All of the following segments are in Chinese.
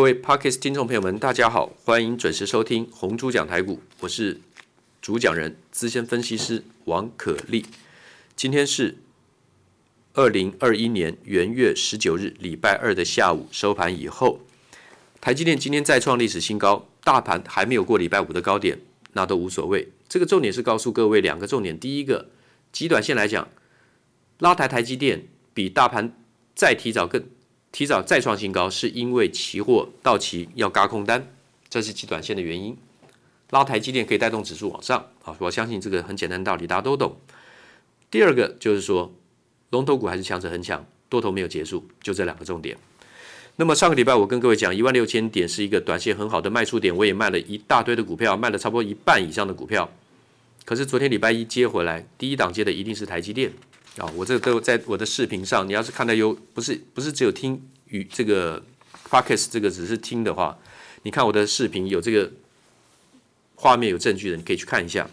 各位 Podcast 听众朋友们，大家好，欢迎准时收听红猪讲台股，我是主讲人资深分析师王可立。今天是二零二一年元月十九日，礼拜二的下午收盘以后，台积电今天再创历史新高，大盘还没有过礼拜五的高点，那都无所谓。这个重点是告诉各位两个重点，第一个，极短线来讲，拉抬台积电比大盘再提早更。提早再创新高，是因为期货到期要轧空单，这是极短线的原因。拉台积电可以带动指数往上，啊，我相信这个很简单道理，大家都懂。第二个就是说，龙头股还是强者恒强，多头没有结束，就这两个重点。那么上个礼拜我跟各位讲，一万六千点是一个短线很好的卖出点，我也卖了一大堆的股票，卖了差不多一半以上的股票。可是昨天礼拜一接回来，第一档接的一定是台积电。啊、我这个都在我的视频上。你要是看到有不是不是只有听与这个 Podcast 这个只是听的话，你看我的视频有这个画面有证据的，你可以去看一下。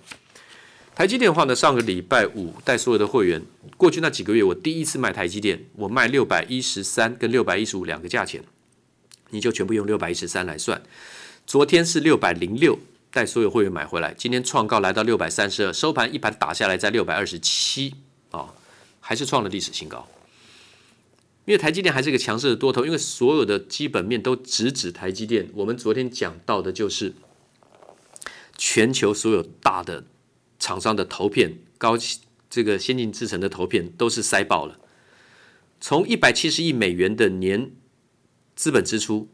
台积电的话呢，上个礼拜五带所有的会员，过去那几个月我第一次卖台积电，我卖六百一十三跟六百一十五两个价钱，你就全部用六百一十三来算。昨天是六百零六，带所有会员买回来，今天创高来到六百三十二，收盘一盘打下来在六百二十七啊。还是创了历史新高，因为台积电还是一个强势的多头，因为所有的基本面都直指台积电。我们昨天讲到的就是全球所有大的厂商的投片，高这个先进制程的投片都是塞爆了。从一百七十亿美元的年资本支出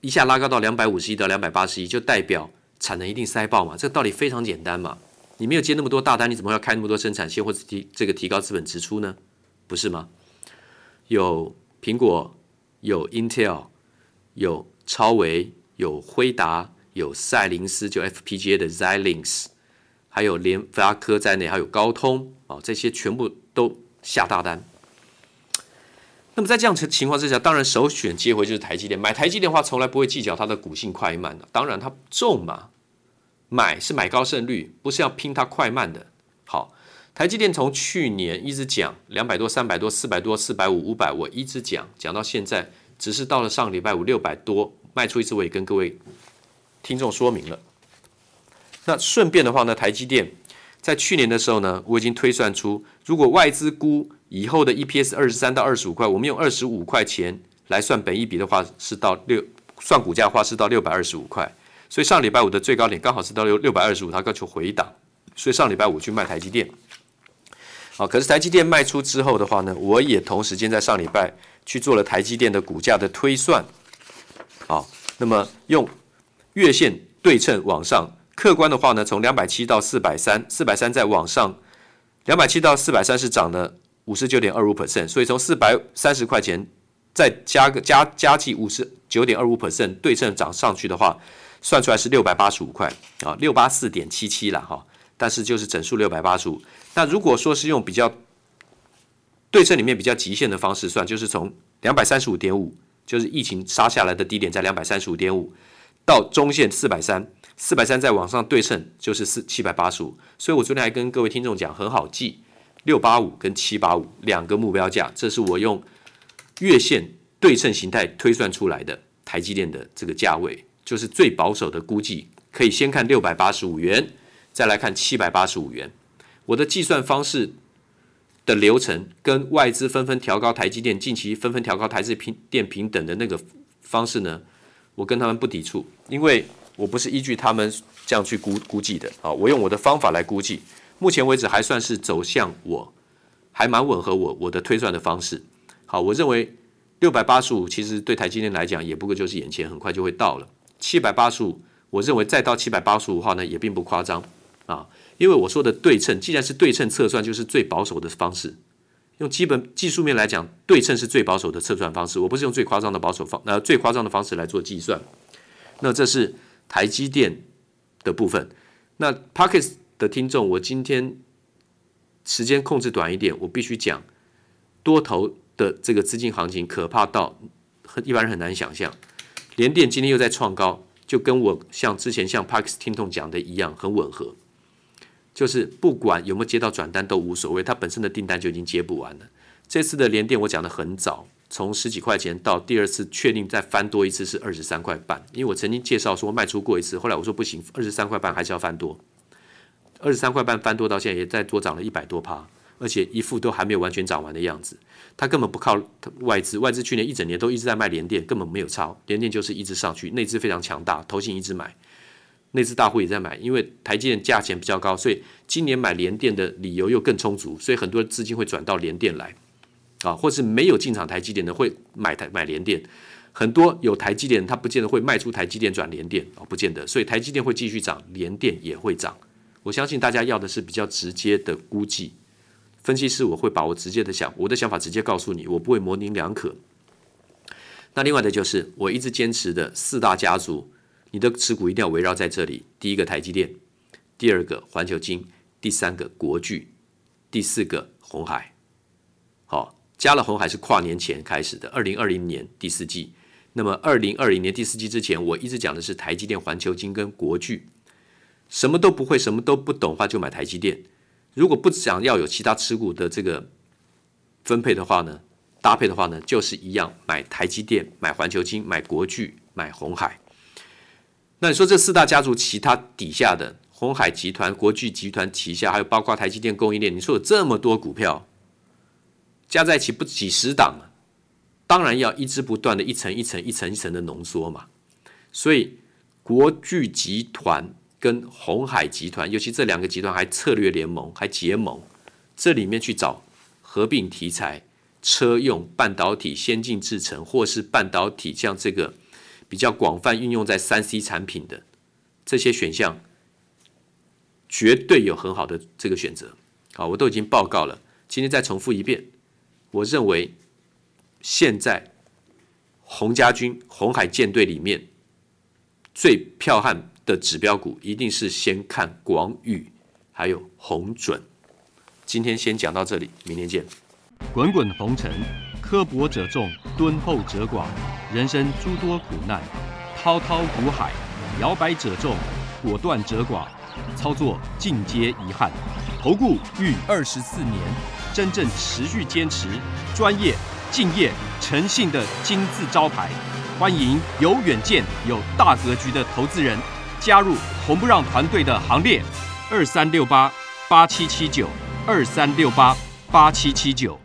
一下拉高到两百五十亿到两百八十亿，就代表产能一定塞爆嘛？这个道理非常简单嘛。你没有接那么多大单，你怎么要开那么多生产线或者提这个提高资本支出呢？不是吗？有苹果，有 Intel，有超维，有辉达，有赛灵思，就 FPGA 的 Xilinx，还有联发科在内，还有高通啊，这些全部都下大单。那么在这样情情况之下，当然首选接回就是台积电。买台积电的话，从来不会计较它的股性快慢的，当然它重嘛。买是买高胜率，不是要拼它快慢的。好，台积电从去年一直讲两百多、三百多、四百多、四百五、五百，我一直讲讲到现在，只是到了上礼拜五六百多卖出一次，我也跟各位听众说明了。那顺便的话呢，台积电在去年的时候呢，我已经推算出，如果外资估以后的 EPS 二十三到二十五块，我们用二十五块钱来算本一比的话，是到六算股价的话是到六百二十五块。所以上礼拜五的最高点刚好是到六六百二十五，它刚求回档，所以上礼拜五去卖台积电。好，可是台积电卖出之后的话呢，我也同时间在上礼拜去做了台积电的股价的推算。好，那么用月线对称往上，客观的话呢，从两百七到四百三，四百三再往上，两百七到四百三是涨了五十九点二五 percent，所以从四百三十块钱再加个加加计五十九点二五 percent 对称涨上去的话。算出来是六百八十五块啊，六八四点七七了哈，但是就是整数六百八十五。那如果说是用比较对称里面比较极限的方式算，就是从两百三十五点五，就是疫情杀下来的低点在两百三十五点五，到中线四百三，四百三再往上对称就是四七百八十五。所以我昨天还跟各位听众讲，很好记，六八五跟七八五两个目标价，这是我用月线对称形态推算出来的台积电的这个价位。就是最保守的估计，可以先看六百八十五元，再来看七百八十五元。我的计算方式的流程跟外资纷纷调高台积电，近期纷纷调高台积电平等的那个方式呢，我跟他们不抵触，因为我不是依据他们这样去估估计的啊，我用我的方法来估计，目前为止还算是走向我还蛮吻合我我的推算的方式。好，我认为六百八十五其实对台积电来讲也不过就是眼前很快就会到了。七百八十五，我认为再到七百八十五的话呢，也并不夸张啊。因为我说的对称，既然是对称测算，就是最保守的方式。用基本技术面来讲，对称是最保守的测算方式。我不是用最夸张的保守方，呃，最夸张的方式来做计算。那这是台积电的部分。那 Podcast 的听众，我今天时间控制短一点，我必须讲多头的这个资金行情可怕到很一般人很难想象。联电今天又在创高，就跟我像之前像 Park's 听众讲的一样，很吻合。就是不管有没有接到转单都无所谓，它本身的订单就已经接不完了。这次的联电我讲的很早，从十几块钱到第二次确定再翻多一次是二十三块半，因为我曾经介绍说卖出过一次，后来我说不行，二十三块半还是要翻多，二十三块半翻多到现在也再多涨了一百多趴，而且一副都还没有完全涨完的样子，它根本不靠外资，外资去年一整年都一直在卖联电，根本没有抄，联电就是一直上去，内资非常强大，投信一直买，内资大户也在买，因为台积电价钱比较高，所以今年买联电的理由又更充足，所以很多资金会转到联电来。啊，或是没有进场台积电的会买台买联电，很多有台积电，他不见得会卖出台积电转联电哦，不见得，所以台积电会继续涨，联电也会涨。我相信大家要的是比较直接的估计，分析师我会把我直接的想我的想法直接告诉你，我不会模棱两可。那另外的就是我一直坚持的四大家族，你的持股一定要围绕在这里：第一个台积电，第二个环球金，第三个国巨，第四个红海。好。加了红海是跨年前开始的，二零二零年第四季。那么二零二零年第四季之前，我一直讲的是台积电、环球金跟国巨。什么都不会、什么都不懂的话，就买台积电。如果不想要有其他持股的这个分配的话呢，搭配的话呢，就是一样买台积电、买环球金、买国巨、买红海。那你说这四大家族其他底下的红海集团、国巨集团旗下，还有包括台积电供应链，你说有这么多股票？加在一起不几十档，当然要一直不断的一层一层一层一层的浓缩嘛。所以国巨集团跟鸿海集团，尤其这两个集团还策略联盟，还结盟，这里面去找合并题材、车用半导体先进制程，或是半导体像这个比较广泛运用在三 C 产品的这些选项，绝对有很好的这个选择。好，我都已经报告了，今天再重复一遍。我认为，现在鸿家军、红海舰队里面最彪悍的指标股，一定是先看广宇，还有红准。今天先讲到这里，明天见。滚滚红尘，刻薄者众，敦厚者寡；人生诸多苦难，滔滔苦海，摇摆者众，果断者寡。操作尽皆遗憾。投顾逾二十四年。真正持续坚持、专业、敬业、诚信的金字招牌，欢迎有远见、有大格局的投资人加入红不让团队的行列。二三六八八七七九，二三六八八七七九。